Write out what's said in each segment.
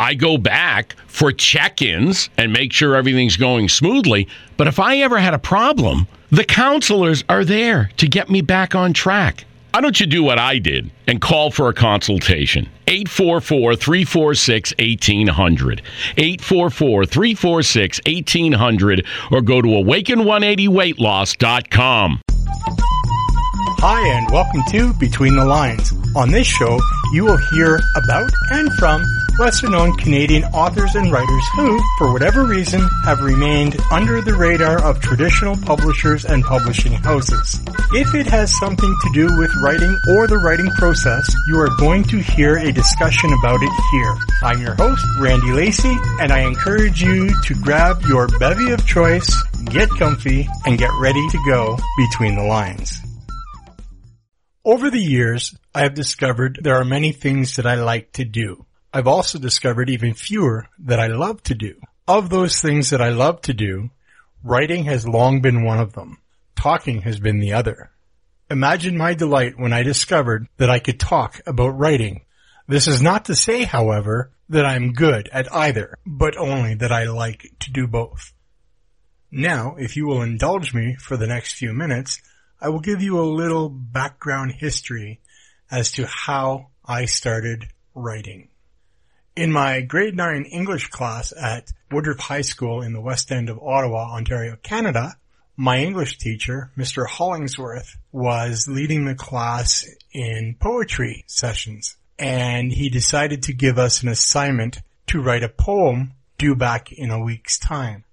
I go back for check ins and make sure everything's going smoothly. But if I ever had a problem, the counselors are there to get me back on track. Why don't you do what I did and call for a consultation? 844 346 1800. 844 346 1800 or go to awaken180weightloss.com. Hi, and welcome to Between the Lines. On this show, you will hear about and from lesser known Canadian authors and writers who, for whatever reason, have remained under the radar of traditional publishers and publishing houses. If it has something to do with writing or the writing process, you are going to hear a discussion about it here. I'm your host, Randy Lacey, and I encourage you to grab your bevy of choice, get comfy, and get ready to go between the lines. Over the years, I have discovered there are many things that I like to do. I've also discovered even fewer that I love to do. Of those things that I love to do, writing has long been one of them. Talking has been the other. Imagine my delight when I discovered that I could talk about writing. This is not to say, however, that I'm good at either, but only that I like to do both. Now, if you will indulge me for the next few minutes, I will give you a little background history as to how I started writing. In my grade 9 English class at Woodroffe High School in the west end of Ottawa, Ontario, Canada, my English teacher, Mr. Hollingsworth, was leading the class in poetry sessions, and he decided to give us an assignment to write a poem due back in a week's time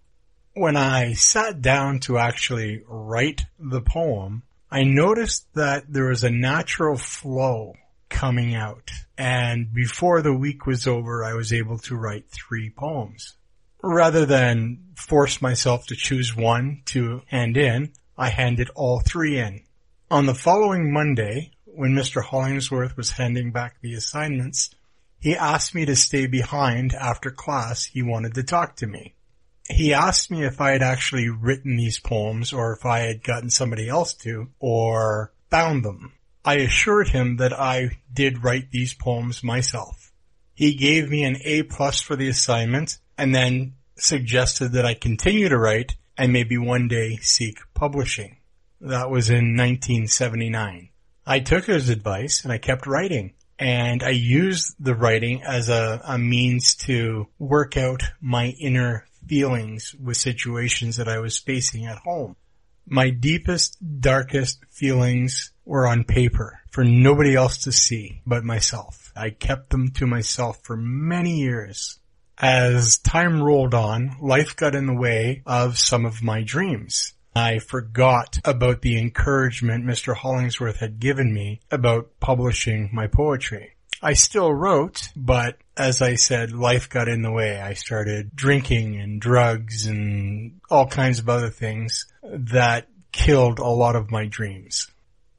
when I sat down to actually write the poem, I noticed that there was a natural flow coming out. And before the week was over, I was able to write three poems. Rather than force myself to choose one to hand in, I handed all three in. On the following Monday, when Mr. Hollingsworth was handing back the assignments, he asked me to stay behind after class. He wanted to talk to me he asked me if I had actually written these poems or if I had gotten somebody else to or found them. I assured him that I did write these poems myself. He gave me an A plus for the assignment and then suggested that I continue to write and maybe one day seek publishing. That was in 1979. I took his advice and I kept writing and I used the writing as a, a means to work out my inner feelings with situations that I was facing at home. My deepest, darkest feelings were on paper for nobody else to see but myself. I kept them to myself for many years. As time rolled on, life got in the way of some of my dreams. I forgot about the encouragement Mr. Hollingsworth had given me about publishing my poetry. I still wrote, but as I said, life got in the way. I started drinking and drugs and all kinds of other things that killed a lot of my dreams.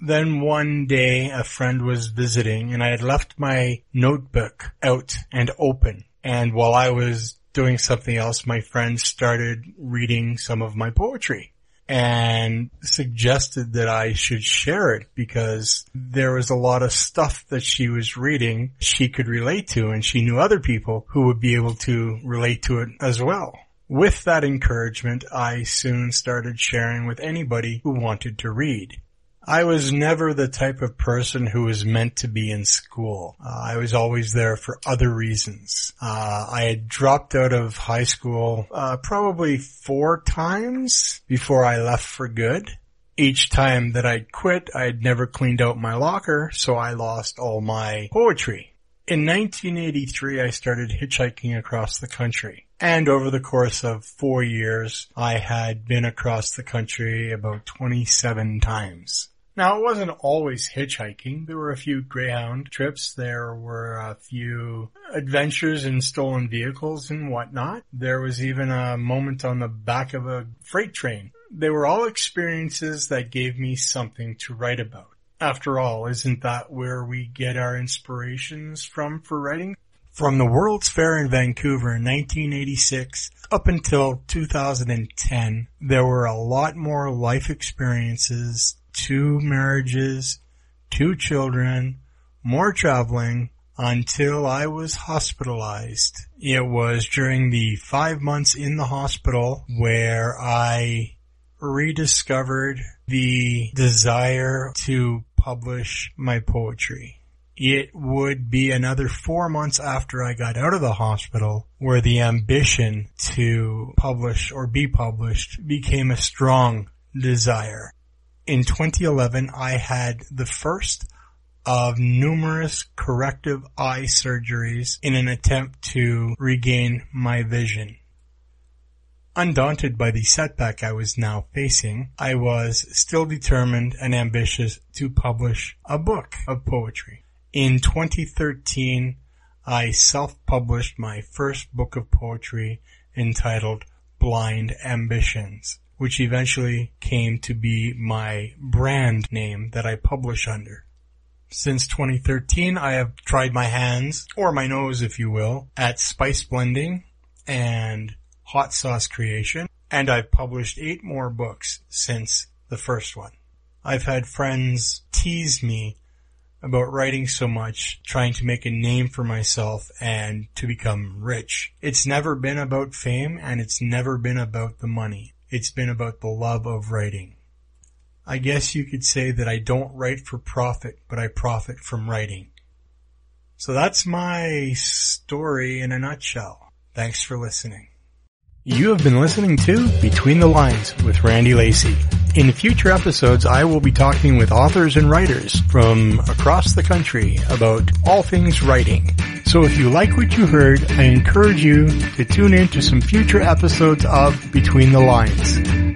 Then one day a friend was visiting and I had left my notebook out and open. And while I was doing something else, my friend started reading some of my poetry and suggested that I should share it because there was a lot of stuff that she was reading she could relate to and she knew other people who would be able to relate to it as well. With that encouragement, I soon started sharing with anybody who wanted to read. I was never the type of person who was meant to be in school. Uh, I was always there for other reasons. Uh, I had dropped out of high school uh, probably four times before I left for good. Each time that I'd quit, I'd never cleaned out my locker, so I lost all my poetry. In 1983, I started hitchhiking across the country. And over the course of four years, I had been across the country about 27 times. Now, it wasn't always hitchhiking. There were a few Greyhound trips. There were a few adventures in stolen vehicles and whatnot. There was even a moment on the back of a freight train. They were all experiences that gave me something to write about. After all, isn't that where we get our inspirations from for writing? From the World's Fair in Vancouver in 1986 up until 2010, there were a lot more life experiences, two marriages, two children, more traveling, until I was hospitalized. It was during the five months in the hospital where I rediscovered the desire to publish my poetry it would be another four months after I got out of the hospital where the ambition to publish or be published became a strong desire. In 2011, I had the first of numerous corrective eye surgeries in an attempt to regain my vision. Undaunted by the setback I was now facing, I was still determined and ambitious to publish a book of poetry. In 2013, I self-published my first book of poetry entitled Blind Ambitions, which eventually came to be my brand name that I publish under. Since 2013, I have tried my hands, or my nose if you will, at spice blending and hot sauce creation, and I've published eight more books since the first one. I've had friends tease me about writing so much, trying to make a name for myself and to become rich. It's never been about fame and it's never been about the money. It's been about the love of writing. I guess you could say that I don't write for profit, but I profit from writing. So that's my story in a nutshell. Thanks for listening. You have been listening to Between the Lines with Randy Lacey. In future episodes, I will be talking with authors and writers from across the country about all things writing. So if you like what you heard, I encourage you to tune in to some future episodes of Between the Lines.